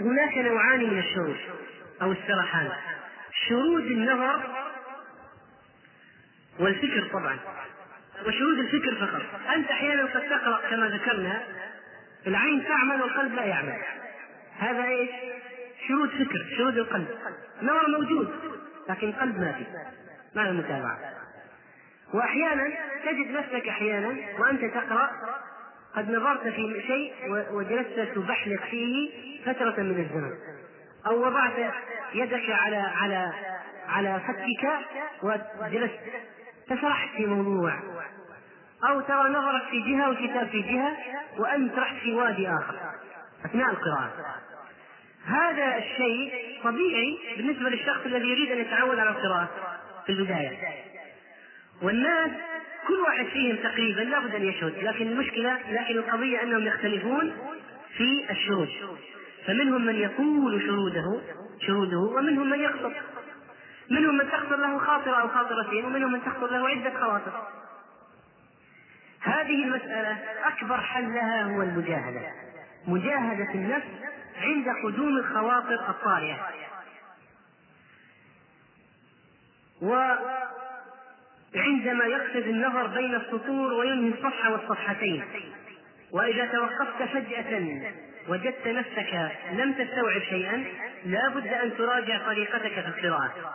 هناك نوعان من الشرود أو السرحان. شرود النظر والفكر طبعا. وشرود الفكر فقط. أنت أحيانا قد تقرأ كما ذكرنا العين تعمل والقلب لا يعمل. هذا إيش؟ شرود فكر شرود القلب. نظر موجود لكن القلب ما في ما المتابعة وأحيانا تجد نفسك أحيانا وأنت تقرأ قد نظرت في شيء وجلست تبحلق فيه فترة من الزمن. أو وضعت يدك على على على فكك وجلست. تسرحت في موضوع. أو ترى نظرك في جهة والكتاب في جهة وأنت رحت في وادي آخر. أثناء القراءة. هذا الشيء طبيعي بالنسبة للشخص الذي يريد أن يتعود على القراءة في البداية. والناس كل واحد فيهم تقريبا لابد أن يشهد لكن المشكلة لكن القضية أنهم يختلفون في الشهود فمنهم من يقول شروده شروده ومنهم من يخطر منهم من تخطر له خاطرة أو خاطرتين ومنهم من تخطر له عدة خواطر. هذه المسألة أكبر حل لها هو المجاهدة. مجاهدة النفس عند قدوم الخواطر الطارئة. وعندما يقصد النظر بين السطور وينهي الصفحة والصفحتين. وإذا توقفت فجأة وجدت نفسك لم تستوعب شيئا لا بد أن تراجع طريقتك في القراءة.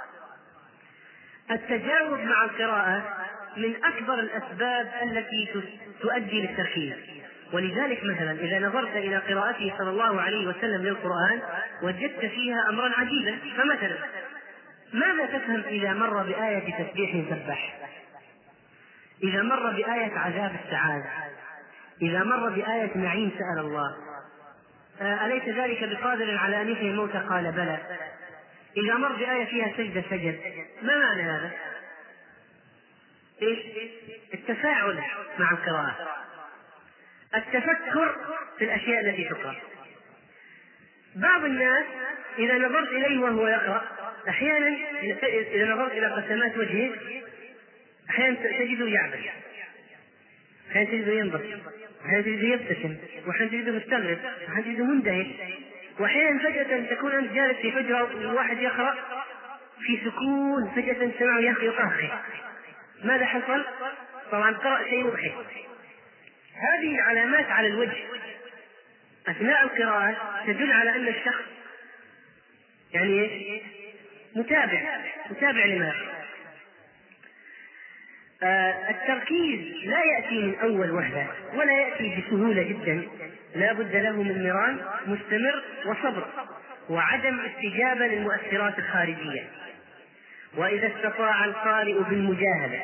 التجاوب مع القراءة من أكبر الأسباب التي تؤدي للتركيز ولذلك مثلا إذا نظرت إلى قراءته صلى الله عليه وسلم للقرآن وجدت فيها أمرا عجيبا. فمثلا ماذا تفهم إذا مر بآية تسبيح سبح؟ إذا مر بآية عذاب استعاذ إذا مر بآية نعيم سأل الله. آه، أليس ذلك بقادر على أن يحيي الموتى؟ قال بلى. إذا مر بآية فيها سجدة سجد. ما معنى هذا؟ إيش؟ التفاعل مع القراءة. التفكر في الأشياء التي تقرأ. بعض الناس إذا نظرت إليه وهو يقرأ أحيانا إذا نظرت إلى قسمات وجهه أحيانا تجده يعبث أحيانا تجده ينظر. أحيانا تجده يبتسم. وأحيانا تجده مستغرب. وأحيانا تجده مندهش وأحيانا فجأة تكون أنت جالس في حجرة وواحد يقرأ في سكون. فجأة تسمعه يقهقه ماذا حصل؟ طبعا قرأ شيء مضحك هذه العلامات على الوجه. أثناء القراءة تدل على أن الشخص يعني؟ متابع. متابع لما التركيز لا يأتي من أول وهلة ولا يأتي بسهولة جدا. لا بد له من مران مستمر وصبر وعدم استجابة للمؤثرات الخارجية. وإذا استطاع القارئ بالمجاهدة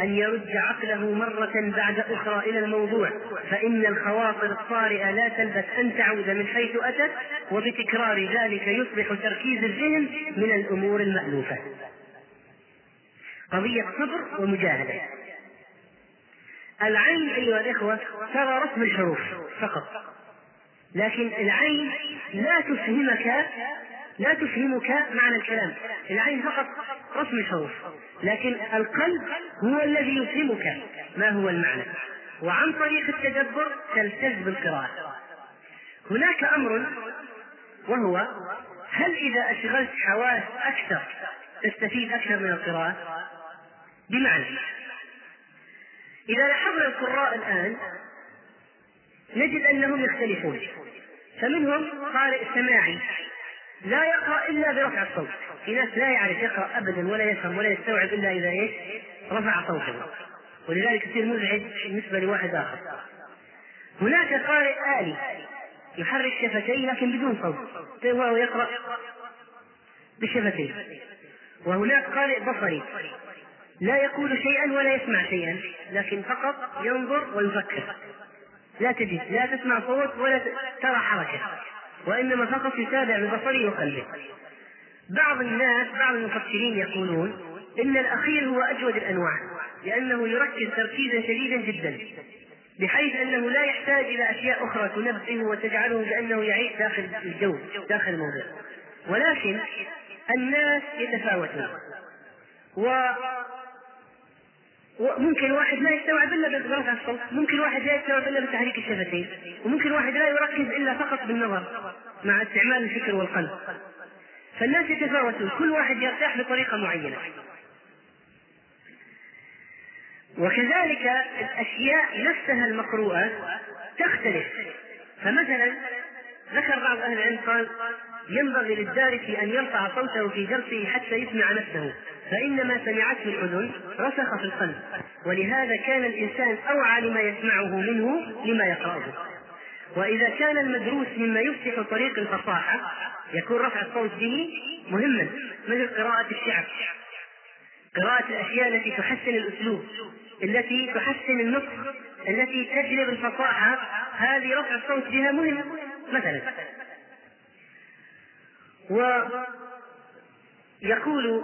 أن يرد عقله مرة بعد أخرى إلى الموضوع فإن الخواطر الطارئة لا تلبث أن تعود من حيث أتت وبتكرار ذلك يصبح تركيز الذهن من الأمور المألوفة. قضية صبر ومجاهدة. العين أيها الإخوة ترى رسم الحروف فقط. لكن العين لا تفهمك لا تفهمك معنى الكلام. العين فقط رسم الحروف. لكن القلب هو الذي يفهمك ما هو المعنى. وعن طريق التدبر تلتز بالقراءة هناك أمر وهو هل إذا أشغلت حواس أكثر تستفيد أكثر من القراءة؟ بمعنى إذا لاحظنا القراء الآن نجد أنهم يختلفون. فمنهم قارئ سماعي لا يقرأ إلا برفع الصوت في ناس لا يعرف يقرأ أبدا ولا يفهم ولا يستوعب إلا إذا إيش؟ رفع صوته. ولذلك يصير مزعج بالنسبة لواحد آخر. هناك قارئ آلي يحرك شفتيه لكن بدون صوت. وهو يقرأ بشفتيه. وهناك قارئ بصري لا يقول شيئا ولا يسمع شيئا لكن فقط ينظر ويفكر. لا تجد لا تسمع صوت ولا ترى حركة. وإنما فقط يتابع ببصره وقلبه. بعض الناس بعض المفكرين يقولون إن الأخير هو أجود الأنواع لأنه يركز تركيزا شديدا جدا بحيث أنه لا يحتاج إلى أشياء أخرى تنبهه وتجعله كأنه يعيش داخل الجو داخل الموضوع. ولكن الناس يتفاوتون. و وممكن واحد لا يستوعب إلا برفع الصوت، ممكن واحد لا يستوعب إلا بتحريك الشفتين، وممكن واحد لا يركز إلا فقط بالنظر مع استعمال الفكر والقلب. فالناس يتفاوتون، كل واحد يرتاح بطريقة معينة. وكذلك الأشياء نفسها المقروءة تختلف فمثلا ذكر بعض أهل العلم قال ينبغي للدارس أن يرفع صوته في درسه حتى يسمع نفسه فان ما سمعته الاذن رسخ في القلب ولهذا كان الإنسان أوعى لما يسمعه منه لما يقرأه. وإذا كان المدروس مما يفتح طريق الفصاحة يكون رفع الصوت به مهما مثل قراءة الشعر. قراءة الأشياء التي تحسن الأسلوب التي تحسن النطق التي تجلب الفصاحة هذه رفع الصوت بها مهم. مثلا. ويقول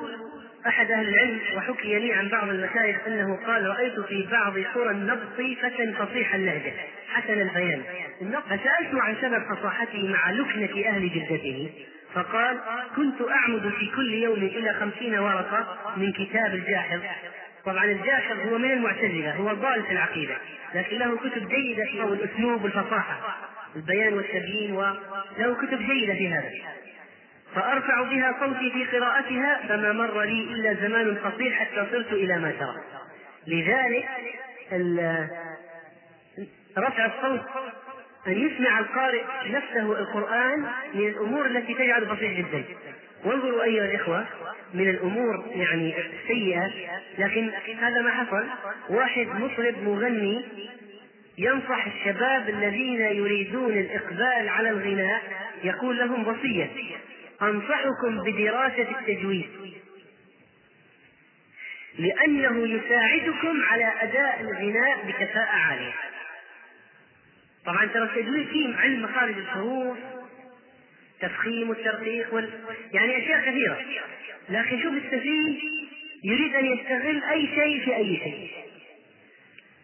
أحد أهل العلم وحكي لي عن بعض المشايخ أنه قال رأيت في بعض قرى النبط فتى فصيح اللهجة. حسن البيان. فسألت عن سبب فصاحته مع لكنة أهل جلدته فقال كنت أعمد في كل يوم إلى خمسين ورقة من كتاب الجاحظ. طبعا الجاحظ هو من المعتزلة هو ضال في العقيدة لكن له كتب جيدة في الأسلوب والفصاحة البيان والتبيين وله كتب جيدة في هذا فأرفع بها صوتي في قراءتها فما مر لي إلا زمان قصير حتى صرت إلى ما ترى. لذلك رفع الصوت أن يسمع القارئ نفسه القرآن من الأمور التي تجعل بسيط جدا. وانظروا أيها الإخوة من الأمور يعني السيئة لكن هذا ما حصل. واحد مطرب مغني ينصح الشباب الذين يريدون الإقبال على الغناء يقول لهم وصية أنصحكم بدراسة التجويد لأنه يساعدكم على أداء الغناء بكفاءة عالية. طبعا ترى التجويد فيه علم مخارج الحروف تفخيم والترقيق وال... يعني أشياء كثيرة. لكن شوف السفيه يريد أن يستغل أي شيء في أي شيء.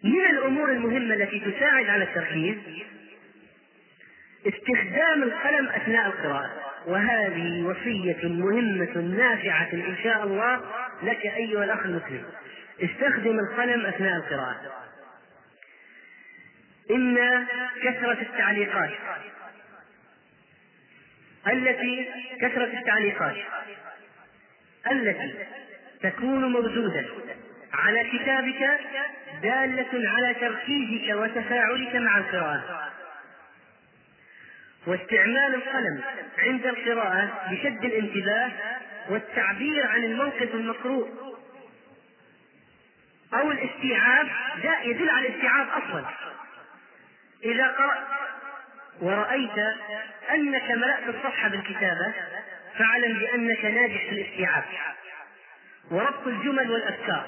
من الأمور المهمة التي تساعد على التركيز؟ استخدام القلم أثناء القراءة. وهذه وصية مهمة نافعة إن شاء الله لك أيها الأخ المسلم. استخدم القلم أثناء القراءة. إما كثرة التعليقات. التي كثرة التعليقات. التي تكون موجودة. على كتابك دالة على تركيزك وتفاعلك مع القراءة. واستعمال القلم عند القراءة بشد الانتباه والتعبير عن الموقف المقروء أو الاستيعاب جاء يدل على الاستيعاب أصلا. إذا قرأت ورأيت أنك ملأت الصفحة بالكتابة فاعلم بأنك ناجح في الاستيعاب. وربط الجمل والأفكار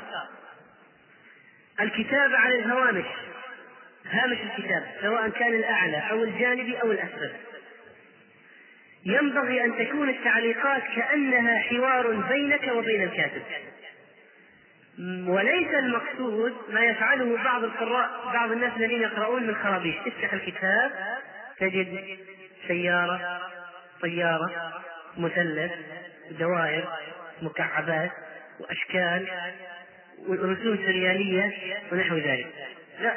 الكتابة على الهوامش هامش الكتاب سواء كان الأعلى أو الجانبي أو الأسفل. ينبغي أن تكون التعليقات كأنها حوار بينك وبين الكاتب. وليس المقصود ما يفعله بعض القراء بعض الناس الذين يقرؤون من خرابيش. افتح الكتاب تجد سيارة طيارة مثلث دوائر مكعبات وأشكال. ورسوم سريالية ونحو ذلك. لا.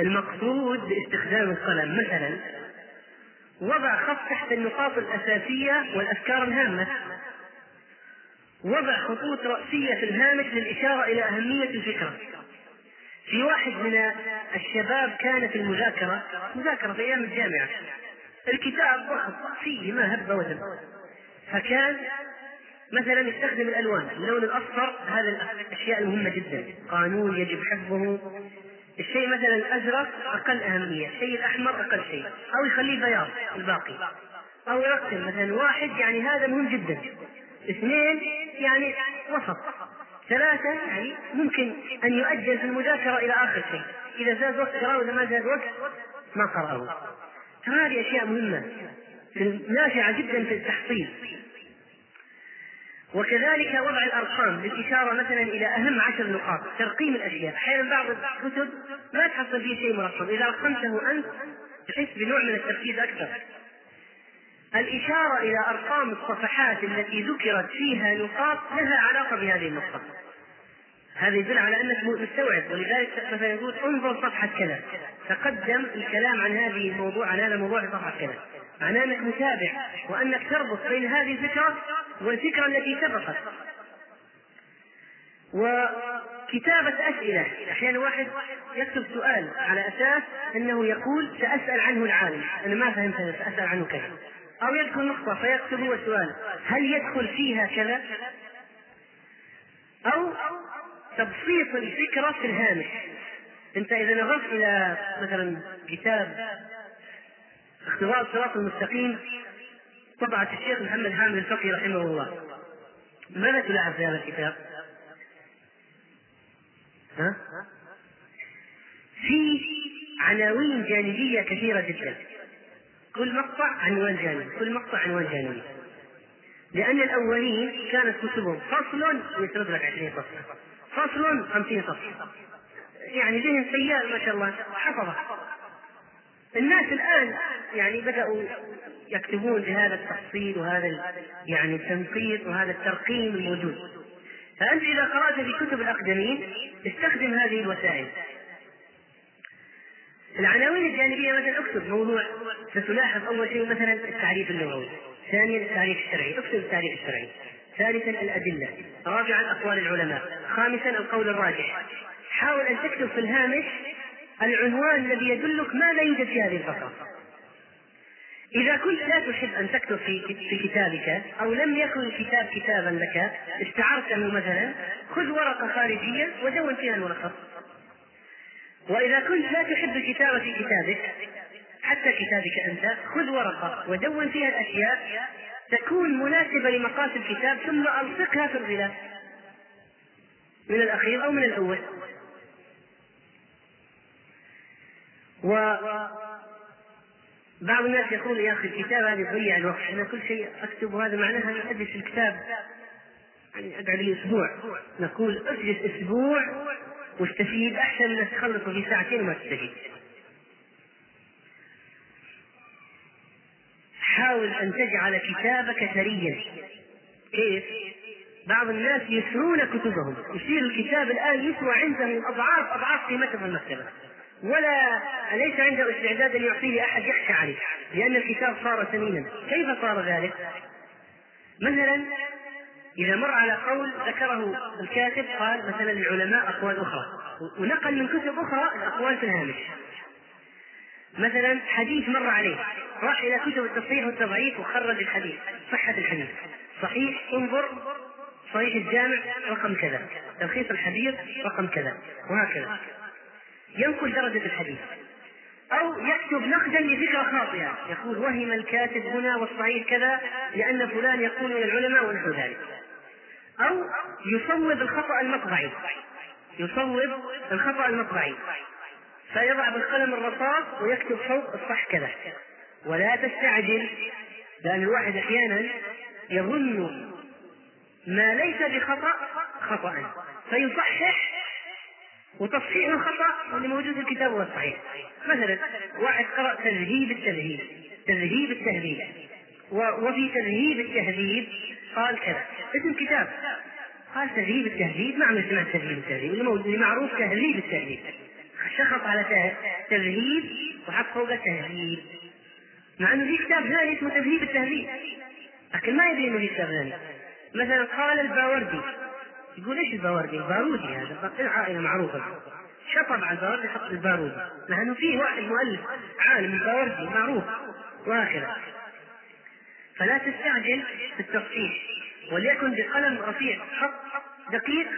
المقصود باستخدام القلم. مثلا وضع خط تحت النقاط الأساسية والأفكار الهامة. وضع خطوط رأسية في الهامش للإشارة إلى أهمية الفكرة. في واحد من الشباب كان في المذاكرة مذاكرة في أيام الجامعة. الكتاب ضخم فيه ما هب ودب فكان مثلا يستخدم الألوان اللون الأصفر هذا الأشياء المهمة جدا. قانون يجب حفظه. الشيء مثلا الأزرق أقل أهمية الشيء الأحمر أقل شيء. أو يخليه بياض الباقي. أو يرسم مثلا واحد يعني هذا مهم جدا. اثنين يعني وسط. ثلاثة يعني ممكن أن يؤجل في المذاكرة إلى آخر شيء. إذا زاد وقت قراءة وإذا ما زاد وقت ما قرأه. هذه أشياء مهمة. نافعة جدا في التحصيل. وكذلك وضع الأرقام للإشارة مثلا إلى أهم عشر نقاط ترقيم الأشياء. أحيانا بعض الكتب ما تحصل فيه شيء مرقم. إذا رقمته أنت تحس بنوع من التركيز أكثر. الإشارة إلى أرقام الصفحات التي ذكرت فيها نقاط لها علاقة بهذه النقطة. هذا يدل على أنك مستوعب. ولذلك مثلا يقول انظر صفحة كذا. تقدم الكلام عن هذه الموضوع عن هذا الموضوع في صفحة كذا. معناه أنك متابع وأنك تربط بين هذه الفكرة والفكرة التي سبقت. وكتابة أسئلة. أحيانا واحد يكتب سؤال على أساس أنه يقول سأسأل عنه العالم. أنا ما فهمت سأسأل عنه كذا. أو يذكر نقطة فيكتب هو السؤال هل يدخل فيها كذا؟ أو تبسيط الفكرة في الهامش. أنت إذا نظرت إلى مثلا كتاب اختبار الصراط المستقيم طبعة الشيخ محمد حامد الفقي رحمه الله. ماذا تلاحظ في هذا الكتاب؟ ها؟ في عناوين جانبية كثيرة جدا. كل مقطع عنوان جانبي كل مقطع عنوان جانبي. لأن الأولين كانت كتبهم فصل يسرد لك 20 صفحة فصل 50 صفحة. يعني ذهن سيال ما شاء الله. حفظه الناس الآن يعني بدأوا يكتبون بهذا التفصيل وهذا يعني التنقيط وهذا الترقيم الموجود. فأنت إذا قرأت في كتب الأقدمين استخدم هذه الوسائل. العناوين الجانبية مثلا اكتب موضوع ستلاحظ أول شيء مثلا التعريف اللغوي ثانيا التعريف الشرعي اكتب التعريف الشرعي. ثالثا الأدلة. رابعا أقوال العلماء. خامسا القول الراجح. حاول أن تكتب في الهامش العنوان الذي يدلك ما لا يوجد في هذه الفقرة. إذا كنت لا تحب أن تكتب في في كتابك أو لم يكن الكتاب كتابا لك استعرته مثلا خذ ورقة خارجية ودون فيها الملخص وإذا كنت لا تحب الكتابة في كتابك حتى كتابك أنت خذ ورقة ودون فيها الأشياء تكون مناسبة لمقاس الكتاب ثم ألصقها في الغلاف. من الأخير أو من الأول. و بعض الناس يقول يا أخي الكتاب هذه تضيع الوقت. أنا كل شيء اكتبه هذا معناها اني أجلس الكتاب. يعني أقعد لي أسبوع. نقول أجلس أسبوع واستفيد أحسن من تخلصه في ساعتين وما تستفيد. حاول أن تجعل كتابك ثريا. كيف؟ بعض الناس يسرون كتبهم. يصير الكتاب الآن يسوى عندهم اضعاف أضعاف قيمته في المكتبة. ولا ليس عنده استعداد أن يعطيه أحد يخشى عليه؟ لأن الكتاب صار ثمينا كيف صار ذلك؟ مثلا إذا مر على قول ذكره الكاتب قال مثلا للعلماء أقوال أخرى. ونقل من كتب أخرى الأقوال في الهامش. مثلا حديث مر عليه راح إلى كتب التصحيح والتضعيف وخرج الحديث صحة الحديث. صحيح انظر صحيح الجامع رقم كذا. تلخيص الحديث رقم كذا. وهكذا. ينقل درجة الحديث. أو يكتب نقدا لفكرة خاطئة يقول وهم الكاتب هنا والصحيح كذا لأن فلان يقول من العلماء ونحو ذلك. أو يصوب الخطأ المطبعي. يصوب الخطأ المطبعي. فيضع بالقلم الرصاص ويكتب فوق الصح كذا. ولا تستعجل. لأن الواحد أحيانا يظن ما ليس بخطأ خطأ فيصحح وتصحيح الخطأ اللي موجود في الكتاب هو الصحيح مثلا واحد قرأ تذهيب التذهيب تذهيب التهذيب. وفي تذهيب التهذيب قال كذا. اسم كتاب قال تذهيب التهذيب. ما سمعت تذهيب التهذيب. اللي معروف تهذيب التهذيب. شخط على تذهيب وحط فوقه تهذيب. مع إنه في كتاب ثاني اسمه تذهيب التهذيب. لكن ما يدري إنه في كتاب ثاني. مثلا قال الباوردي. يقول إيش الباوردي؟ البارودي هذا. عائله معروفة؟ شطب على الباوردي حط البارودي. مع انه فيه واحد مؤلف عالم الباوردي معروف. وهكذا فلا تستعجل في التصحيح وليكن بقلم رفيع خط دقيق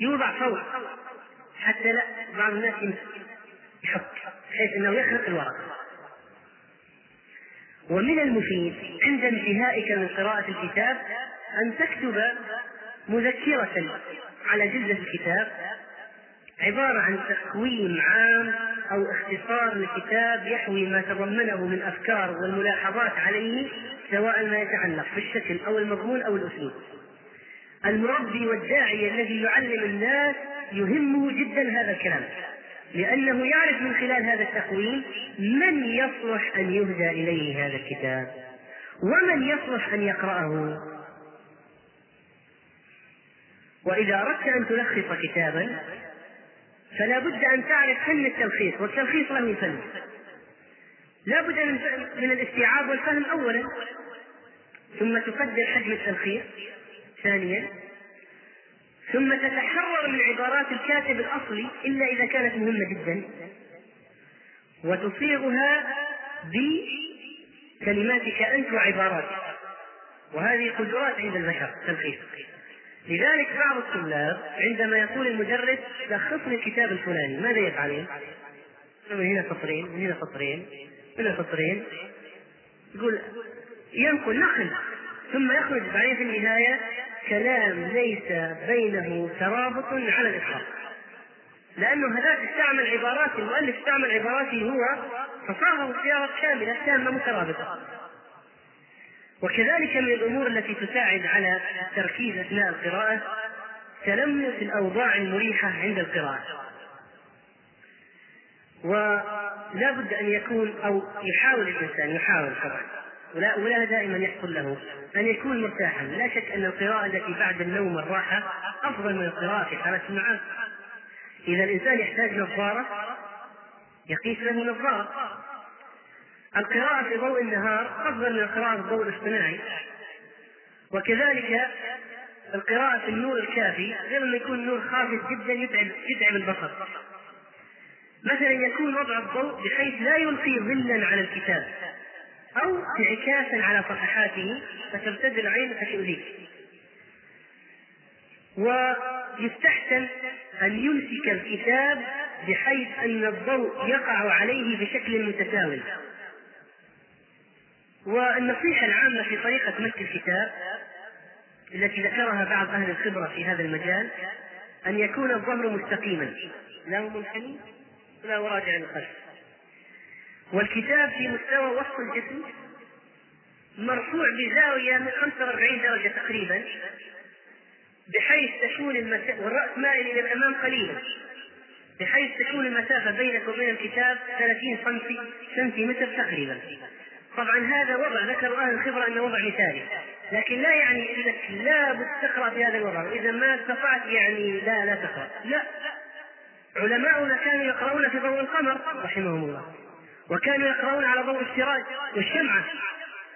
يوضع فوق حتى لا بعض الناس يحط. بحيث إنه يخرق الورق. ومن المفيد عند انتهائك من قراءة الكتاب أن تكتب مذكرة على جلدة الكتاب عبارة عن تقويم عام أو اختصار للكتاب يحوي ما تضمنه من أفكار والملاحظات عليه سواء ما يتعلق بالشكل أو المضمون أو الأسلوب. المربي والداعية الذي يعلم الناس يهمه جدا هذا الكلام لأنه يعرف من خلال هذا التقويم من يصلح أن يهدى إليه هذا الكتاب ومن يصلح أن يقرأه وإذا أردت أن تلخص كتابا فلا بد أن تعرف فن التلخيص والتلخيص له فن. لا بد من الاستيعاب والفهم أولا ثم تقدر حجم التلخيص ثانيا ثم تتحرر من عبارات الكاتب الأصلي إلا إذا كانت مهمة جدا وتصيغها بكلماتك أنت وعباراتك. وهذه قدرات عند البشر تلخيص. لذلك بعض الطلاب عندما يقول المدرس لخصني الكتاب الفلاني ماذا يفعلون؟ من هنا سطرين من هنا سطرين من هنا سطرين يقول ينقل نقل. ثم يخرج بعدين في النهاية كلام ليس بينه ترابط على الإطلاق. لأنه هذاك استعمل عبارات المؤلف استعمل عباراته هو فصاغه صياغة كاملة تامة مترابطة. وكذلك من الأمور التي تساعد على التركيز أثناء القراءة تلمس الأوضاع المريحة عند القراءة. ولا بد أن يكون أو يحاول الإنسان يحاول طبعا. ولا, ولا دائما يحصل له أن يكون مرتاحا. لا شك أن القراءة التي بعد النوم والراحة أفضل من القراءة في حالة النعاس إذا الإنسان يحتاج نظارة يقيس له نظارة. القراءة في ضوء النهار أفضل من القراءة في الضوء الاصطناعي. وكذلك القراءة في النور الكافي غير أن يكون النور خافت جدا يتعب يتعب البصر. مثلا يكون وضع الضوء بحيث لا يلقي ظلا على الكتاب أو انعكاسا على صفحاته فتبتدي العين فتؤذيك. ويستحسن أن يمسك الكتاب بحيث أن الضوء يقع عليه بشكل متساوي. والنصيحة العامة في طريقة مسك الكتاب التي ذكرها بعض أهل الخبرة في هذا المجال أن يكون الظهر مستقيما. لا منحني ولا راجع للخلف والكتاب في مستوى وسط الجسم مرفوع بزاوية من 45 درجة تقريبا بحيث تكون المسافة والرأس مائل إلى الأمام قليلا بحيث تكون المسافة بينك وبين الكتاب 30 سنتيمتر تقريبا. طبعا هذا وضع ذكر أهل الخبرة أنه وضع مثالي. لكن لا يعني انك لابد تقرا في هذا الوضع. واذا ما استطعت يعني لا لا تقرأ. لا. علماؤنا كانوا يقرؤون في ضوء القمر رحمهم الله. وكانوا يقرؤون على ضوء السراج والشمعة.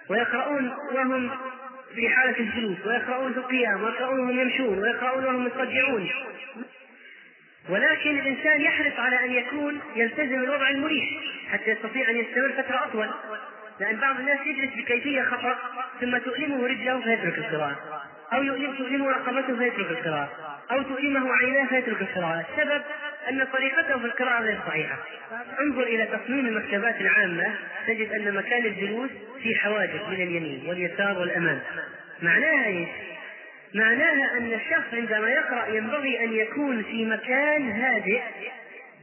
ويقرؤون وهم في حالة الجلوس ويقرؤون في القيام ويقرؤون وهم يمشون ويقرؤون وهم يضطجعون ولكن الإنسان يحرص على أن يكون يلتزم الوضع المريح حتى يستطيع أن يستمر فترة أطول. لأن بعض الناس يجلس بكيفية خطأ ثم تؤلمه رجله فيترك القراءة. أو تؤلمه رقبته فيترك القراءة. أو تؤلمه عيناه فيترك القراءة. السبب أن طريقته في القراءة غير صحيحة. انظر إلى تصميم المكتبات العامة. تجد أن مكان الجلوس في حواجز من اليمين واليسار والأمام. معناها إيش؟ معناها أن الشخص عندما يقرأ ينبغي أن يكون في مكان هادئ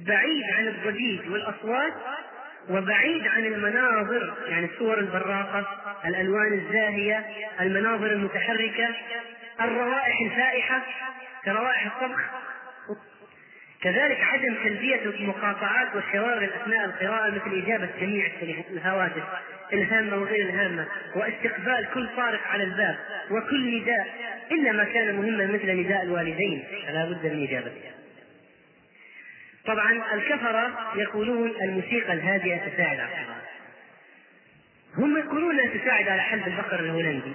بعيد عن الضجيج والأصوات وبعيد عن المناظر يعني الصور البراقة الألوان الزاهية المناظر المتحركة الروائح الفائحة كروائح الطبخ. كذلك عدم تلبية المقاطعات والشواغل أثناء القراءة مثل إجابة جميع الهواتف الهامة وغير الهامة واستقبال كل طارق على الباب وكل نداء إلا ما كان مهما مثل نداء الوالدين فلا بد من إجابته طبعا الكفرة يقولون الموسيقى الهادئة تساعد على هم يقولون انها تساعد على حلب البقر الهولندي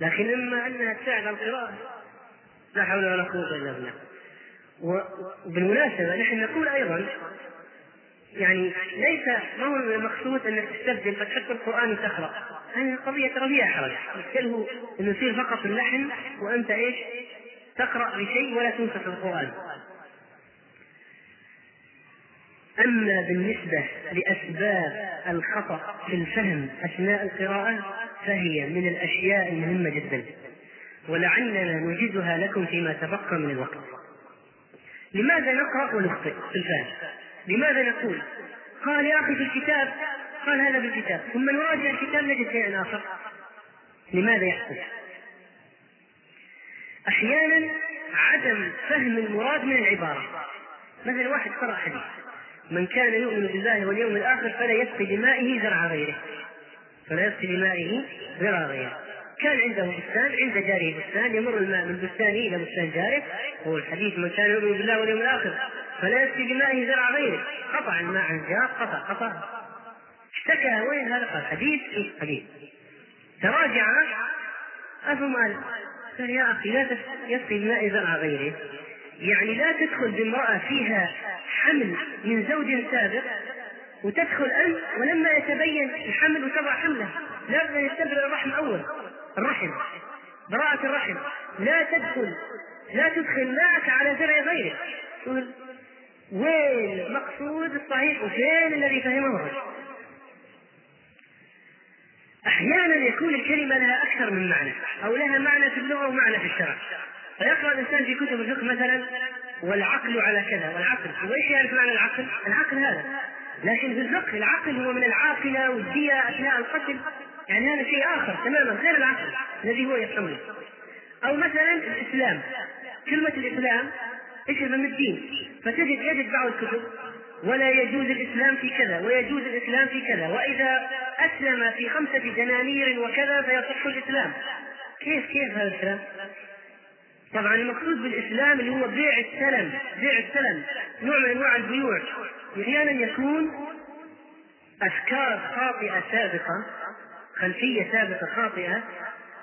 لكن إما أنها تساعد على القراءة. لا حول ولا قوة إلا بالله. وبالمناسبة نحن نقول أيضا يعني ليس ما هو المقصود أنك تستبدل؟ فتحط القرآن وتقرا هذه القضية ترى فيها حرج إنه يصير فقط اللحن وأنت إيش؟ تقرأ بشيء ولا تنصت القرآن. أما بالنسبة لأسباب الخطأ في الفهم أثناء القراءة فهي من الأشياء المهمة جدا. ولعلنا نوجدها لكم فيما تبقى من الوقت. لماذا نقرأ ونخطئ في الفهم؟ لماذا نقول؟ قال يا أخي في الكتاب قال هذا في الكتاب ثم نراجع الكتاب نجد شيئا آخر. لماذا يحصل أحيانا عدم فهم المراد من العبارة. مثلا واحد قرأ حديث. من كان يؤمن بالله واليوم الآخر فلا يسقي بمائه زرع غيره. فلا يسقي بمائه زرع غيره. كان عنده بستان عند جاره بستان يمر الماء من بستانه إلى بستان جاره. هو الحديث من كان يؤمن بالله واليوم الآخر فلا يسقي بمائه زرع غيره. قطع الماء عن جار قطع قطع. اشتكى وين هذا؟ قال حديث إيه حديث. تراجع أبو مال قال يا أخي لا يسقي بماء زرع غيره. يعني لا تدخل بامرأة فيها حمل من زوج سابق وتدخل أنت ولما يتبين الحمل وتضع حمله لابد ان يستبرئ الرحم أول الرحم براءة الرحم. لا تدخل لا تدخل ماءك على زرع غيرك. وين المقصود الصحيح وفين الذي فهمه؟ الرجل أحيانا يكون الكلمة لها أكثر من معنى أو لها معنى في اللغة ومعنى في الشرع. فيقرأ الإنسان في كتب الفقه مثلا والعقل على كذا والعقل. وإيش يعرف معنى العقل؟ العقل هذا. لكن في الفقه العقل هو من العاقلة والدية أثناء القتل. يعني هذا شيء آخر تماما غير العقل الذي هو يفهمه. أو مثلا الإسلام. كلمة الإسلام إيش من الدين فتجد يجد بعض الكتب ولا يجوز الإسلام في كذا ويجوز الإسلام في كذا. وإذا أسلم في خمسة دنانير وكذا فيصح الإسلام. كيف كيف هذا الكلام؟ طبعا المقصود بالإسلام اللي هو بيع السلم بيع السلم نوع من أنواع البيوع. أحيانا يكون افكار خاطئة سابقة خلفية سابقة خاطئة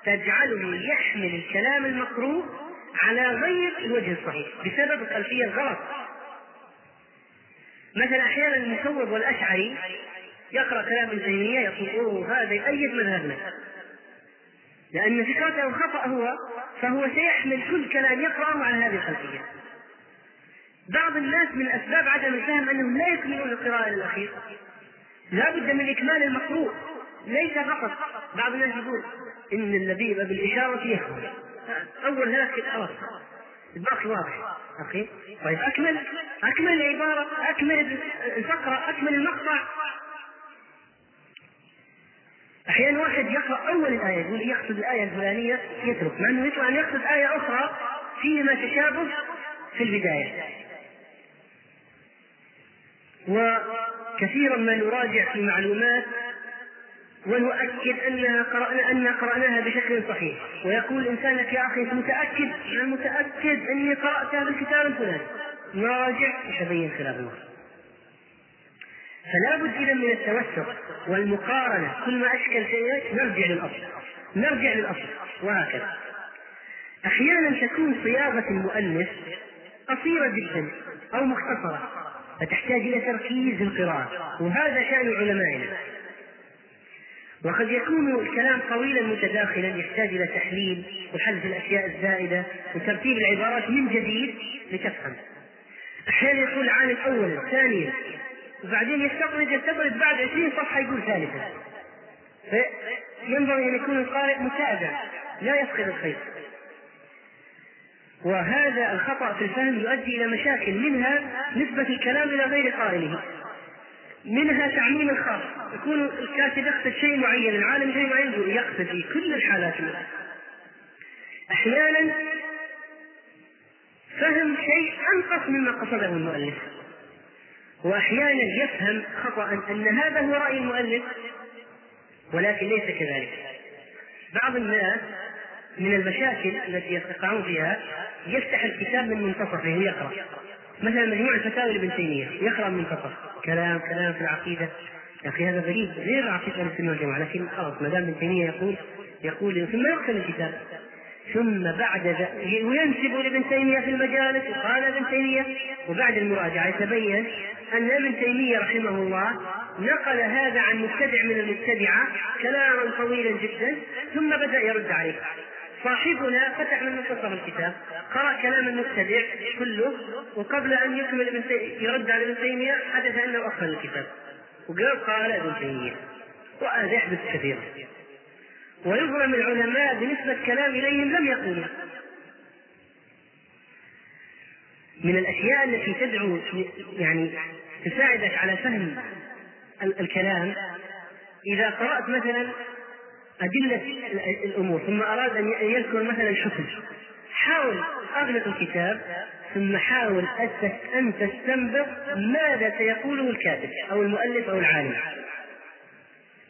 تجعله يحمل الكلام المكروه على غير الوجه الصحيح بسبب الخلفيه الغلط. مثلا أحيانا المسوب والأشعري يقرأ كلام ابن تيمية يقول هذا يؤيد مذهبنا. لأن فكرته خطأ هو فهو سيحمل كل كلام يقرأه على هذه الخلفية. بعض الناس من أسباب عدم الفهم أنهم لا يكملون القراءة للأخير. لا بد من إكمال المقروء. ليس فقط. بعض الناس يقول إن اللبيب بالإشارة يفهم أول ثلاث خلاص الباقي واضح. أخي طيب أكمل. أكمل العبارة. أكمل الفقرة. أكمل المقطع. أحيانا واحد يقرأ أول الآية يقول يقصد الآية الفلانية يترك مع إنه يطلع أن يقصد آية أخرى فيهما تشابه في البداية. وكثيرا ما نراجع في معلومات ونؤكد انها قرانا أن قرأناها بشكل صحيح. ويقول الانسان لك يا أخي أنت متأكد؟ أنا متأكد أني قرأتها بالكتاب الفلاني. نراجع يتبين خلاف الوقت فلا بد إذا من التوسط والمقارنة. كل ما أشكل شيء نرجع للأصل. نرجع للأصل. وهكذا. أحيانا تكون صياغة المؤلف قصيرة جدا أو مختصرة فتحتاج إلى تركيز القراءة. وهذا شأن علمائنا. وقد يكون الكلام طويلا متداخلا يحتاج إلى تحليل وحذف الأشياء الزائدة وترتيب العبارات من جديد لتفهم. أحيانا يقول العالم اولا ثانيا وبعدين يستطرد يستطرد بعد 20 صفحة يقول ثالثا. فينبغي ان يكون القارئ متابع لا يفقد الخير. وهذا الخطأ في الفهم يؤدي إلى مشاكل منها نسبة الكلام إلى غير قائله منها تعميم الخاص يكون الكاتب يقصد شيء معين العالم شيء معين يقصد في كل الحالات أحيانا فهم شيء أنقص مما قصده المؤلف وأحيانا يفهم خطأ أن هذا هو رأي المؤلف ولكن ليس كذلك. بعض الناس من المشاكل التي يقعون فيها يفتح الكتاب من منتصفه ويقرأ. مثلا مجموع الفتاوى لابن تيمية يقرأ من منتصف. كلام كلام في العقيدة. يا أخي هذا غريب غير عقيدة أهل السنة والجماعة لكن خلاص ما دام ابن تيمية يقول يقول ثم يقسم الكتاب. ثم بعد ذلك وينسب لابن تيمية في المجالس وقال ابن تيمية وبعد المراجعة يتبين أن ابن تيمية رحمه الله نقل هذا عن مبتدع من المبتدعة كلاما طويلا جدا ثم بدأ يرد عليه. صاحبنا فتح من منتصف الكتاب قرأ كلام المبتدع كله وقبل أن يكمل ابن يرد على ابن تيمية حدث أنه أخر الكتاب. وقال قال ابن تيمية وهذا يحدث كثيرا ويظلم العلماء بنسبة كلام إليهم لم يقولوا من الأشياء التي تدعو يعني تساعدك على فهم الكلام إذا قرأت مثلا أدلة الأمور ثم أراد أن يذكر مثلا حكم حاول أغلق الكتاب ثم حاول أن تستنبط ماذا سيقوله الكاتب أو المؤلف أو العالم.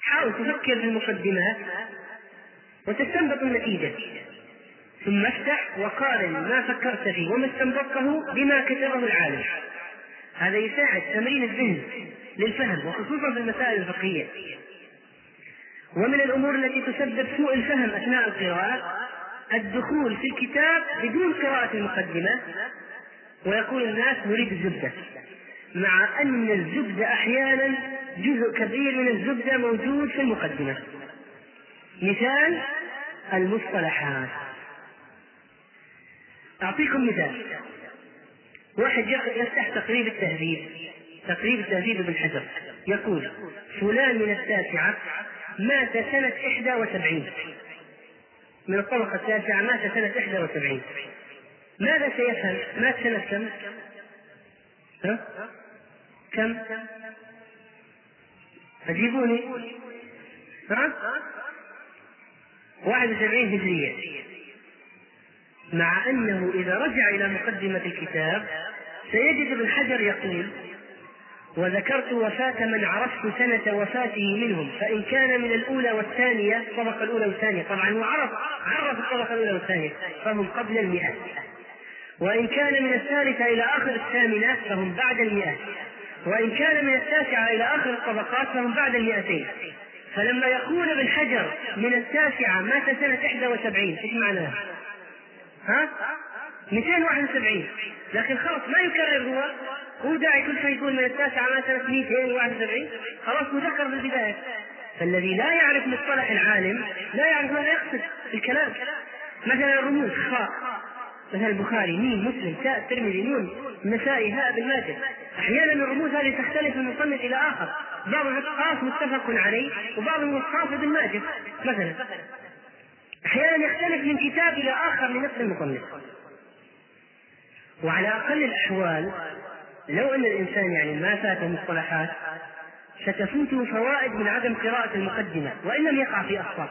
حاول تفكر في المقدمات وتستنبط النتيجة ثم افتح وقارن ما فكرت فيه وما استنبطته بما كتبه العالم. هذا يساعد تمرين الذهن للفهم وخصوصا في المسائل الفقهية. ومن الأمور التي تسبب سوء الفهم أثناء القراءة الدخول في الكتاب بدون قراءة المقدمة ويقول الناس نريد الزبدة مع أن الزبدة أحيانا جزء كبير من الزبدة موجود في المقدمة. مثال المصطلحات أعطيكم مثال واحد يفتح تقريب التهذيب تقريب التهذيب ابن حجر يقول فلان من التاسعة مات سنة 71 من الطبقة التاسعة مات سنة 71 ماذا سيفهم؟ مات سنة كم؟ ها؟ كم؟ أجيبوني ها؟ 71 هجرية. مع أنه إذا رجع إلى مقدمة الكتاب سيجد ابن حجر يقول وذكرت وفاة من عرفت سنة وفاته منهم فإن كان من الأولى والثانية الطبقة الأولى والثانية طبعا هو عرف عرف الطبقة الأولى والثانية فهم قبل المئة. وإن كان من الثالثة إلى آخر الثامنة فهم بعد المئة. وإن كان من التاسعة إلى آخر الطبقات فهم بعد المئتين. فلما يقول ابن حجر من التاسعة مات سنة 71 إيش معناه؟ ها؟ 271 لكن خلاص ما يكرر هو. هو داعي كل شيء يقول من التاسعة مات سنة 271 خلاص مذكر في البداية. فالذي لا يعرف مصطلح العالم لا يعرف ماذا يقصد في الكلام. مثلا الرموز خاء مثلا البخاري مين مسلم تاء الترمذي نون النسائي هاء بن أحيانا الرموز هذه تختلف من مصنف إلى آخر. بعض الاشخاص متفق عليه وبعض الاشخاص ابن ماجه مثلا أحيانا يختلف من كتاب إلى آخر لنفس المصنف وعلى أقل الأحوال لو أن الإنسان يعني ما فاته مصطلحات ستفوته فوائد من عدم قراءة المقدمة وإن لم يقع في أخطاء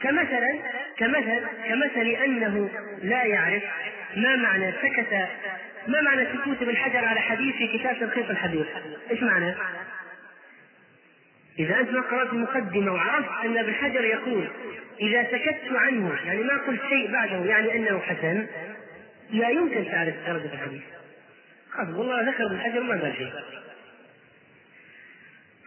كمثلا كمثل كمثل أنه لا يعرف ما معنى سكت ما معنى سكوت ابن حجر على حديث في كتاب تلخيص الحديث؟ إيش معنى؟ إذا أنت ما قرأت المقدمة وعرفت أن ابن حجر يقول إذا سكت عنه يعني ما قلت شيء بعده يعني أنه حسن لا يمكن تعرف درجة الحديث. خلاص والله ذكر ابن حجر ما قال شيء.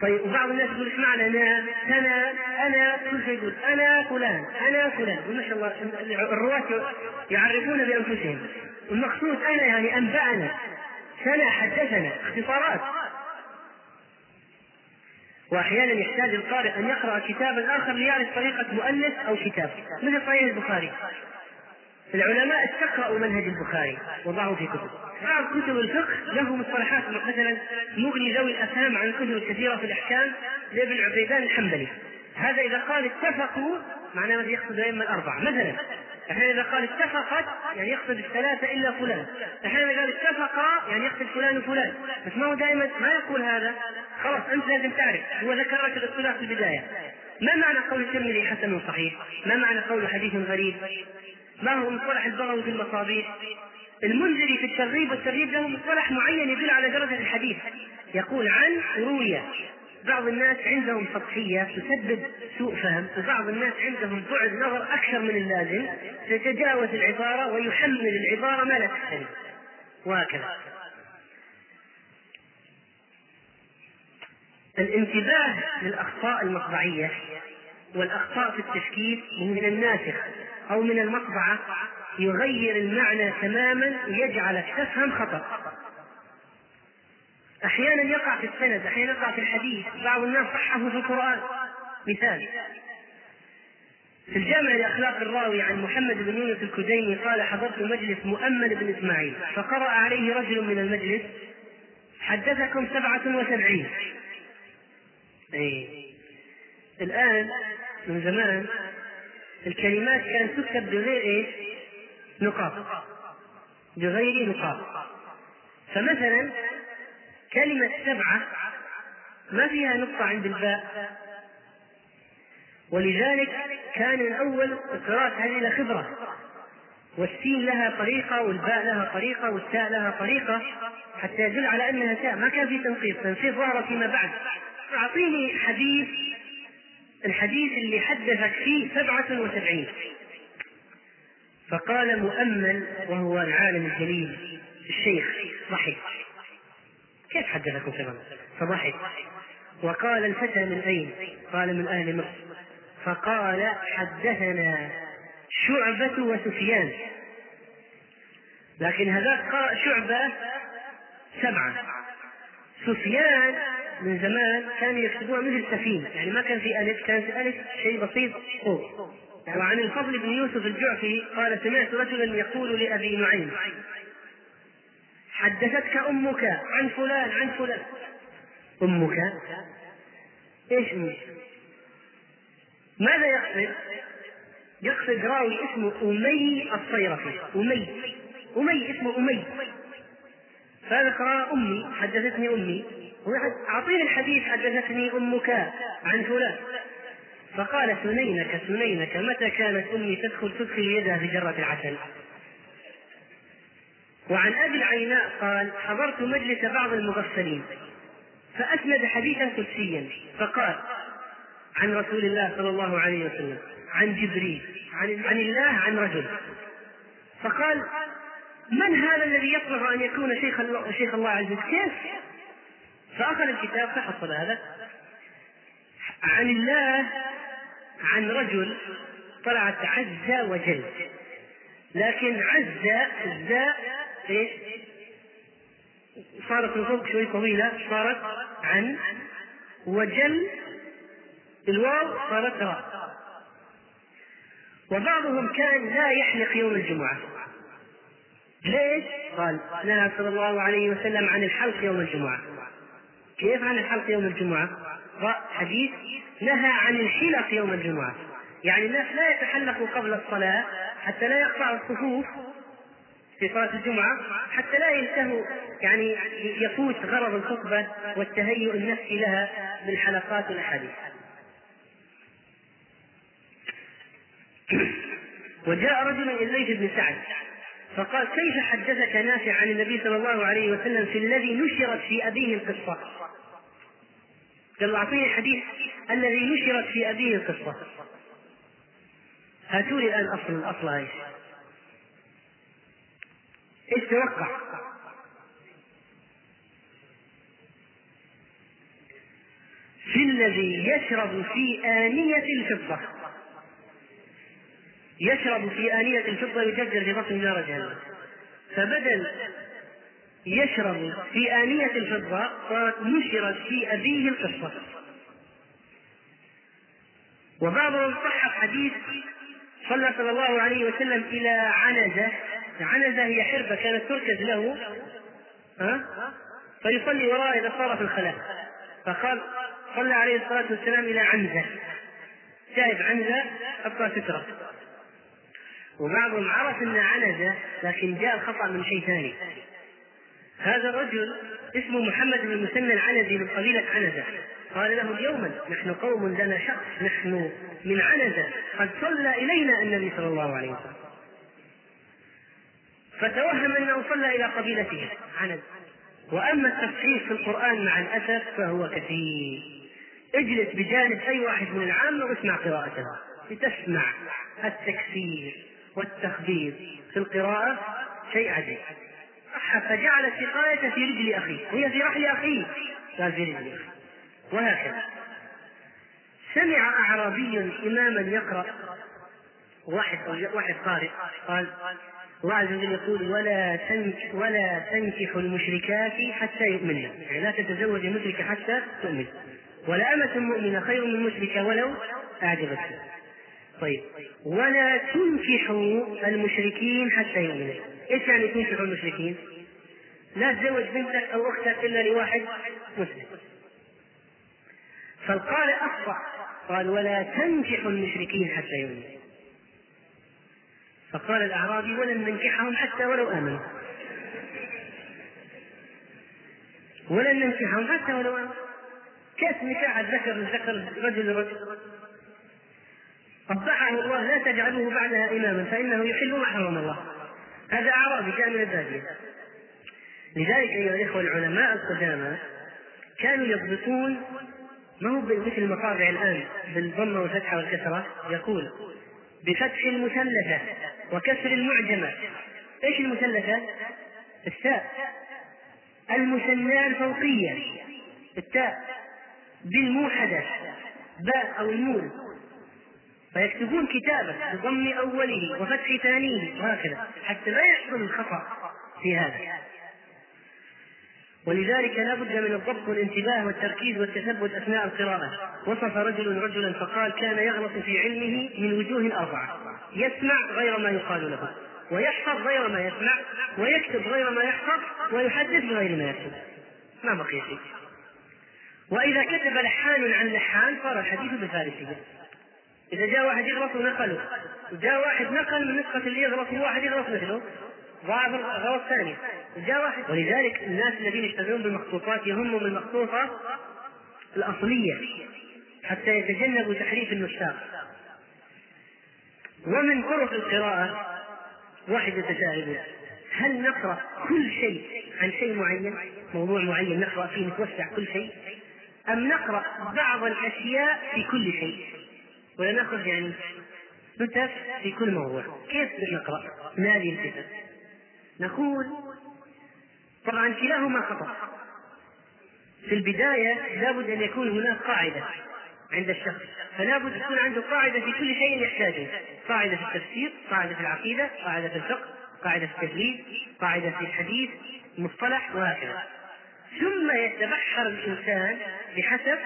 طيب وبعض الناس يقول معنى أنا؟ أنا أنا كل شيء يقول أنا فلان أنا فلان. وما شاء الله الرواة يعرفون بأنفسهم. المقصود أنا يعني أنبأنا. سنة حدثنا اختصارات. وأحيانا يحتاج القارئ أن يقرأ كتابا آخر ليعرف طريقة مؤلف أو كتاب. مثل صحيح البخاري. العلماء استقرأوا منهج البخاري وضعوا في كتب. بعض كتب الفقه له مصطلحات مثلا مغني ذوي الأفهام عن الكتب الكثيره في الأحكام لابن عبيدان الحنبلي. هذا إذا قال اتفقوا معناه يقصد الائمه الأربعة. مثلا أحيانا اذا قال اتفقت يعني يقصد الثلاثة إلا فلان. أحيانا اذا قال اتفقا يعني يقصد فلان وفلان. بس ما هو دائما ما يقول هذا. خلاص أنت لازم تعرف. هو ذكر لك الاصطلاح في البداية. ما معنى قول الترمذي حسن صحيح؟ ما معنى قول حديث غريب؟ ما هو مصطلح البغوي في المصابيح؟ المنذري في الترغيب والترهيب له مصطلح معين يدل على درجة الحديث. يقول عن روية. بعض الناس عندهم سطحية تسبب سوء فهم وبعض الناس عندهم بعد نظر أكثر من اللازم تتجاوز العبارة ويحمل العبارة ما لا تحتمل. وهكذا. الانتباه للأخطاء المطبعية والأخطاء في التشكيل من الناسخ أو من المطبعة يغير المعنى تماما يجعلك تفهم خطأ. أحيانا يقع في السند أحيانا يقع في الحديث. بعض الناس صححوا في القرآن. مثال. في الجامع لأخلاق الراوي عن محمد بن يونس الكديني قال حضرت مجلس مؤمل بن إسماعيل فقرأ عليه رجل من المجلس حدثكم سبعة وسبعين أي الآن من زمان الكلمات كانت تكتب بغير إيش؟ نقاط. بغير نقاط. فمثلا كلمة سبعة ما فيها نقطة عند الباء. ولذلك كان الأول القراءة هذه لها خبرة والسين لها طريقة والباء لها طريقة والتاء لها طريقة حتى يدل على أنها تاء. ما كان في تنقيط تنقيط ظهر فيما بعد. أعطيني حديث الحديث اللي حدثك فيه سبعة وسبعين. فقال مؤمل وهو العالم الجليل الشيخ ضحك كيف حدثكم سبعة فضحك. وقال الفتى من أين؟ قال من أهل مصر. فقال حدثنا شعبة وسفيان. لكن هذاك قرأ شعبة سبعة. سفيان من زمان كانوا يكتبوها مثل سفينة. يعني ما كان في ألف كان في ألف شيء بسيط فوق. وعن الفضل بن يوسف الجعفي قال سمعت رجلا يقول لأبي نعيم. حدثتك أمك عن فلان عن فلان. أمك؟ إيش أمك؟ ماذا يقصد؟ يقصد راوي اسمه أمي الصيرفي. أمي. أمي اسمه أمي. فذكر أمي حدثتني أمي. أعطيني الحديث حدثتني أمك عن فلان. فقال سنينك سنينك متى كانت أمي تدخل تدخل يدها في جرة العسل؟ وعن أبي العيناء قال حضرت مجلس بعض المغفلين فأسند حديثا قدسيا فقال عن رسول الله صلى الله عليه وسلم عن جبريل عن, عن الله عن رجل. فقال من هذا الذي يطلب أن يكون شيخ الله شيخ الله عز وجل؟ كيف؟ فأخذ الكتاب فحصل هذا. عن الله عن رجل طلعت عز وجل لكن عز الزاء إيش؟ صارت من فوق شوي طويلة صارت عن وجل الواو صارت راء وبعضهم كان لا يحلق يوم الجمعة ليش؟ قال نهى صلى الله عليه وسلم عن الحلق يوم الجمعة كيف عن الحلق يوم الجمعة؟ حديث نهى عن الحلق يوم الجمعة يعني الناس لا يتحلقوا قبل الصلاة حتى لا يقطعوا الصفوف في صلاة الجمعة حتى لا ينتهوا يعني يفوت غرض الخطبة والتهيؤ النفسي لها بالحلقات والأحاديث وجاء رجل إلى الليث بن سعد فقال كيف حدثك نافع عن النبي صلى الله عليه وسلم في الذي نشرت في أبيه القصة؟ قال أعطيني الحديث الذي نشرت في أبيه القصة. هاتوا لي الآن أصل الاصل إيش إيش توقع في الذي يشرب في آنية الفضة. يشرب في آنية الفضة يجرجر في بطن نار جهنم فبدل يشرب في آنية الفضة صارت نشرت في أبيه القصة. وبعضهم صحح حديث صلى صلى الله عليه وسلم إلى عنزة عنزة هي حربة كانت تركز له ها؟ فيصلي وراء إذا صار في الخلاء فقال صلى عليه الصلاة والسلام إلى عنزة. شاهد عنزة؟ أبقى سترة. وبعضهم عرف أن عنزة لكن جاء الخطأ من شيء ثاني. هذا الرجل اسمه محمد بن المثنى العنزي من قبيلة عنزة. قال له اليوم نحن قوم لنا شخص نحن من عنزة. قد صلى إلينا النبي صلى الله عليه وسلم. فتوهم أنه صلى إلى قبيلته. عنزة وأما التصحيح في القرآن مع الأسف فهو كثير. اجلس بجانب أي واحد من العامة واسمع قراءته لتسمع التكفير والتخبير في القراءة شيء عجيب. فجعل السقاية في رجل أخيه. وهي في رحل أخيه. قال في رجل أخيه. وهكذا. سمع أعرابي إماما يقرأ. واحد واحد قارئ قال الله عز وجل يقول ولا تنك ولا تنكح المشركات حتى يؤمن. يعني لا تتزوج المشركة حتى تؤمن. ولا أمة مؤمنة خير من مشركة ولو أعجبتك طيب. ولا تنكحوا المشركين حتى يؤمنوا إيش يعني تنكحوا المشركين؟ لا تزوج بنتك أو أختك إلا لواحد مسلم. فالقارئ أخطأ. قال ولا تنكحوا المشركين حتى يؤمنوا فقال الأعرابي ولن ننكحهم حتى ولو آمنوا. ولن ننكحهم حتى ولو آمنوا. كيف نكاح الذكر للذكر رجل لرجل قبحه الله لا تجعلوه بعدها إماما فإنه يحل ما حرم الله. هذا أعرابي جاء من البادية. لذلك أيها الإخوة العلماء القدامى كانوا يضبطون ما هو مثل المطابع الآن بالضمة والفتحة والكسرة؟ يقول بفتح المثلثة وكسر المعجمة. إيش المثلثة؟ التاء. المثناة الفوقية التاء. بالموحدة. باء أو النون فيكتبون كتابة بضم أوله وفتح ثانية وهكذا. حتى لا يحصل الخطأ في هذا. ولذلك لا بد من الضبط والانتباه والتركيز والتثبت أثناء القراءة. وصف رجل رجلا فقال كان يغلط في علمه من وجوه أربعة. يسمع غير ما يقال له ويحفظ غير ما يسمع ويكتب غير ما يحفظ ويحدث بغير ما يكتب. ما بقي شيء. وإذا كتب لحان عن لحان صار الحديث بفارسية. إذا جاء واحد يغلط ونقله جاء واحد نقل من نسخة اللي يغلط وواحد يغلط مثله. ضاعف الغلط ثاني جاء واحد ولذلك الناس الذين يشتغلون بالمخطوطات يهمهم المخطوطة الأصلية حتى يتجنبوا تحريف النساخ. ومن طرق القراءة واحد يتساءل هل نقرأ كل شيء عن شيء معين موضوع معين نقرأ فيه نتوسع كل شيء أم نقرأ بعض الأشياء في كل شيء؟ ولا نأخذ يعني نتف في كل موضوع. كيف نقرأ؟ ما هذه نقول طبعا كلاهما خطأ. في البداية لابد أن يكون هناك قاعدة عند الشخص فلا بد تكون عنده قاعدة في كل شيء يحتاجه. قاعدة في التفسير قاعدة في العقيدة قاعدة في الفقه قاعدة في التدريب قاعدة في الحديث مصطلح وهكذا. ثم يتبحر الإنسان بحسب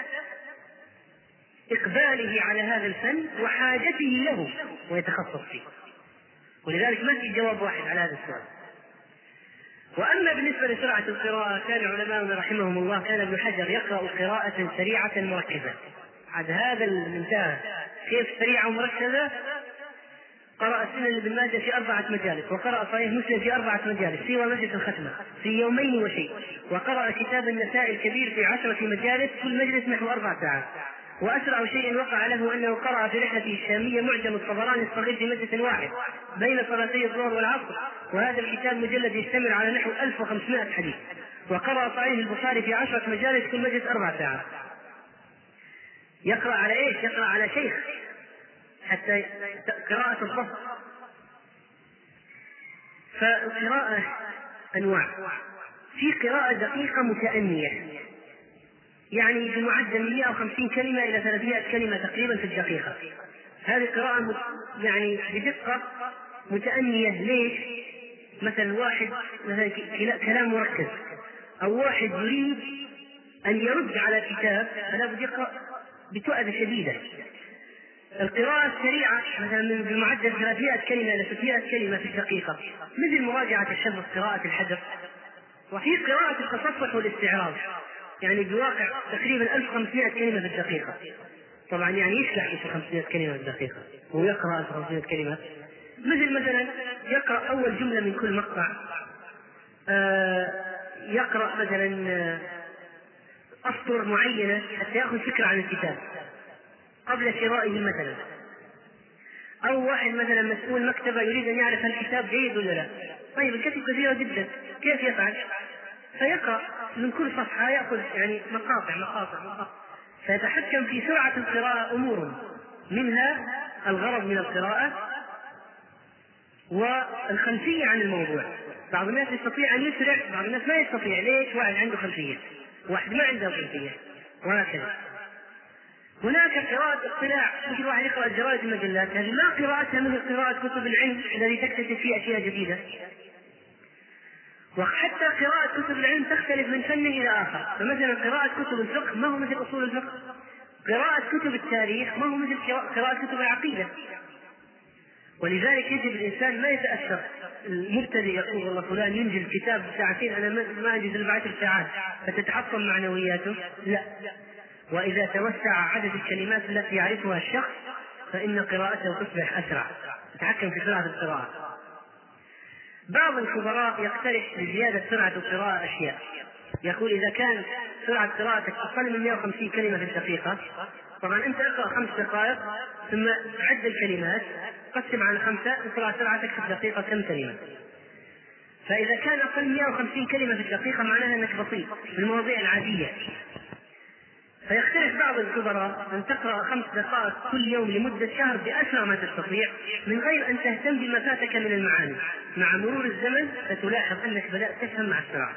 إقباله على هذا الفن وحاجته له ويتخصص فيه. ولذلك ما في جواب واحد على هذا السؤال. وأما بالنسبة لسرعة القراءة كان علماؤنا رحمهم الله كان ابن حجر يقرأ قراءة سريعة مركزة. عاد هذا المنتهى. كيف سريعة ومركزة؟ قرأ السنن بن ماجه في أربعة مجالس وقرأ صحيح مسلم في أربعة مجالس سوى مجلس الختمة في يومين وشيء. وقرأ كتاب النساء الكبير في عشرة مجالس كل مجلس نحو أربع ساعات. وأسرع شيء وقع له أنه قرأ في رحلته الشامية معجم الطبراني الصغير في مجلس واحد بين صلاتي الظهر والعصر وهذا الكتاب مجلد يشتمل على نحو 1500 حديث وقرأ صحيح البخاري في عشرة مجالس كل مجلس أربع ساعات. يقرأ على إيش؟ يقرأ على شيخ. حتى قراءة الضبط فالقراءة أنواع. في قراءة دقيقة متأنية. يعني بمعدل 150 كلمة إلى 300 كلمة تقريبا في الدقيقة. هذه قراءة يعني بدقة متأنية. ليش؟ مثلا واحد مثلا كلام مركز. أو واحد يريد أن يرد على كتاب فلا بد يقرأ بتؤدة شديدة. القراءة السريعة مثلا بمعدل 300 كلمة إلى 600 كلمة في الدقيقة. مثل مراجعة الشذ قراءة الحجر وفي قراءة التصفح والاستعراض. يعني بواقع تقريبا 1500 كلمة في الدقيقة. طبعا يعني يشلح 1500 كلمة في الدقيقة. ويقرأ 1500 كلمة. مثل مثلا يقرأ أول جملة من كل مقطع. آه يقرأ مثلا آه، أسطر معينة حتى يأخذ فكرة عن الكتاب. قبل شرائه مثلا. أو واحد مثلا مسؤول مكتبة يريد أن يعرف هل الكتاب جيد ولا لا. طيب الكتب كثيرة جدا. كيف يفعل؟ فيقرأ من كل صفحة يأخذ يعني مقاطع مقاطع مقاطع. فيتحكم في سرعة القراءة أمور منها الغرض من القراءة والخلفية عن الموضوع. بعض الناس يستطيع أن يسرع بعض الناس ما يستطيع. ليش؟ واحد عنده خلفية واحد ما عنده خلفية وهكذا. هناك قراءة اطلاع مثل واحد يقرأ الجرائد المجلات هذه ما قراءتها مثل قراءة كتب العلم الذي تكتشف فيه أشياء جديدة. وحتى قراءة كتب العلم تختلف من فن إلى آخر. فمثلا قراءة كتب الفقه ما هو مثل أصول الفقه؟ قراءة كتب التاريخ ما هو مثل قراءة كتب العقيدة؟ ولذلك يجب الإنسان ما يتأثر. المبتدئ يقول والله فلان ينجز كتاب ساعتين أنا ما أنجز إلا بعشر ساعات فتتحطم معنوياته؟ لا. وإذا توسع عدد الكلمات التي يعرفها الشخص فإن قراءته تصبح أسرع. يتحكم في سرعة القراءة. بعض الخبراء يقترح لزيادة سرعة القراءة أشياء. يقول إذا كان سرعة قراءتك أقل من 150 كلمة في الدقيقة طبعا أنت اقرأ خمس دقائق ثم عد الكلمات قسم على خمسة اقرأ سرعتك في الدقيقة كم كلمة. فإذا كان أقل من 150 كلمة في الدقيقة معناها أنك بطيء في المواضيع العادية. فيختلف بعض الكبراء أن تقرأ خمس دقائق كل يوم لمدة شهر بأسرع ما تستطيع من غير أن تهتم بما فاتك من المعاني. مع مرور الزمن ستلاحظ أنك بدأت تفهم مع السرعة.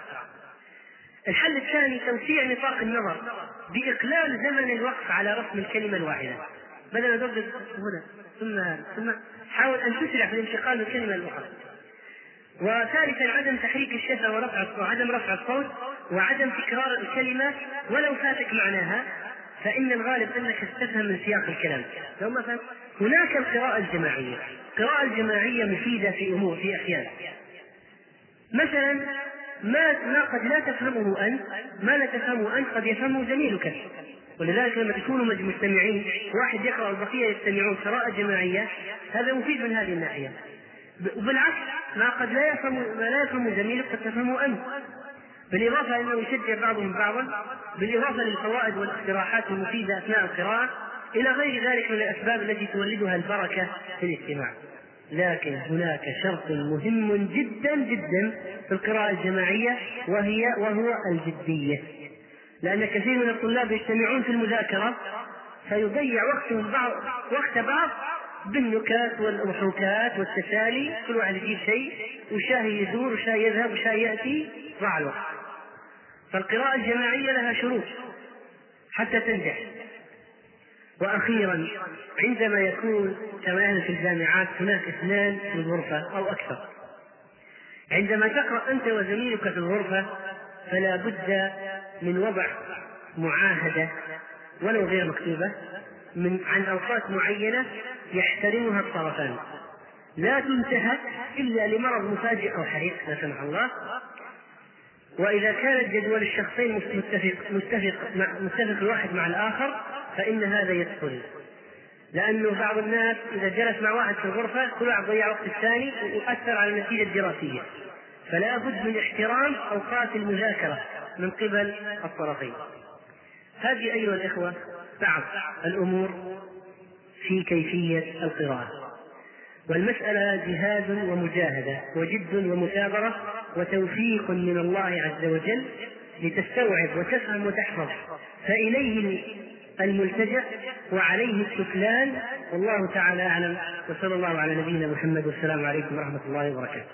الحل الثاني توسيع نطاق النظر بإقلال زمن الوقف على رسم الكلمة الواحدة. بدل ما هنا ثم ثم حاول أن تسرع في الانتقال من كلمة لأخرى وثالثا عدم تحريك الشفة ورفع وعدم رفع الصوت وعدم تكرار الكلمة ولو فاتك معناها فإن الغالب أنك تستفهم من سياق الكلام. لو فات هناك القراءة الجماعية. القراءة الجماعية مفيدة في أمور في أحيان. مثلا ما ما قد لا تفهمه أنت ما لا تفهمه أنت قد يفهمه زميلك. ولذلك لما تكونوا مجتمعين واحد يقرأ والبقية يستمعون قراءة جماعية هذا مفيد من هذه الناحية. وبالعكس ما قد لا يفهم ما لا يفهم زميلك قد تفهمه أنت. بالإضافة إلى أنه يشجع بعضهم بعضا بالإضافة للفوائد والاقتراحات المفيدة أثناء القراءة إلى غير ذلك من الأسباب التي تولدها البركة في الاستماع. لكن هناك شرط مهم جدا جدا في القراءة الجماعية وهي وهو الجدية. لأن كثير من الطلاب يجتمعون في المذاكرة فيضيع وقتهم بعض وقت بعض بالنكات والأضحوكات والتسالي. كل واحد يجيب شيء وشاهي يدور وشاهي يذهب وشاهي يأتي ضاع الوقت. فالقراءة الجماعية لها شروط حتى تنجح. وأخيرا عندما يكون كما في الجامعات هناك اثنان في الغرفة أو أكثر. عندما تقرأ أنت وزميلك في الغرفة فلا بد من وضع معاهدة ولو غير مكتوبة من عن أوقات معينة يحترمها الطرفان. لا تنتهك إلا لمرض مفاجئ أو حريق لا سمح الله. وإذا كانت جدول الشخصين متفق متفق متفق الواحد مع الآخر فإن هذا يدخل. لأنه بعض الناس إذا جلس مع واحد في الغرفة كل واحد ضيع وقت الثاني ويؤثر على النتيجة الدراسية. فلا بد من احترام أوقات المذاكرة من قبل الطرفين. هذه أيها الإخوة بعض الأمور في كيفية القراءة. والمسألة جهاد ومجاهدة وجد ومثابرة وتوفيق من الله عز وجل لتستوعب وتفهم وتحفظ. فإليه الملتجأ وعليه السكلان والله تعالى أعلم. وصلى الله على نبينا محمد. والسلام عليكم ورحمة الله وبركاته.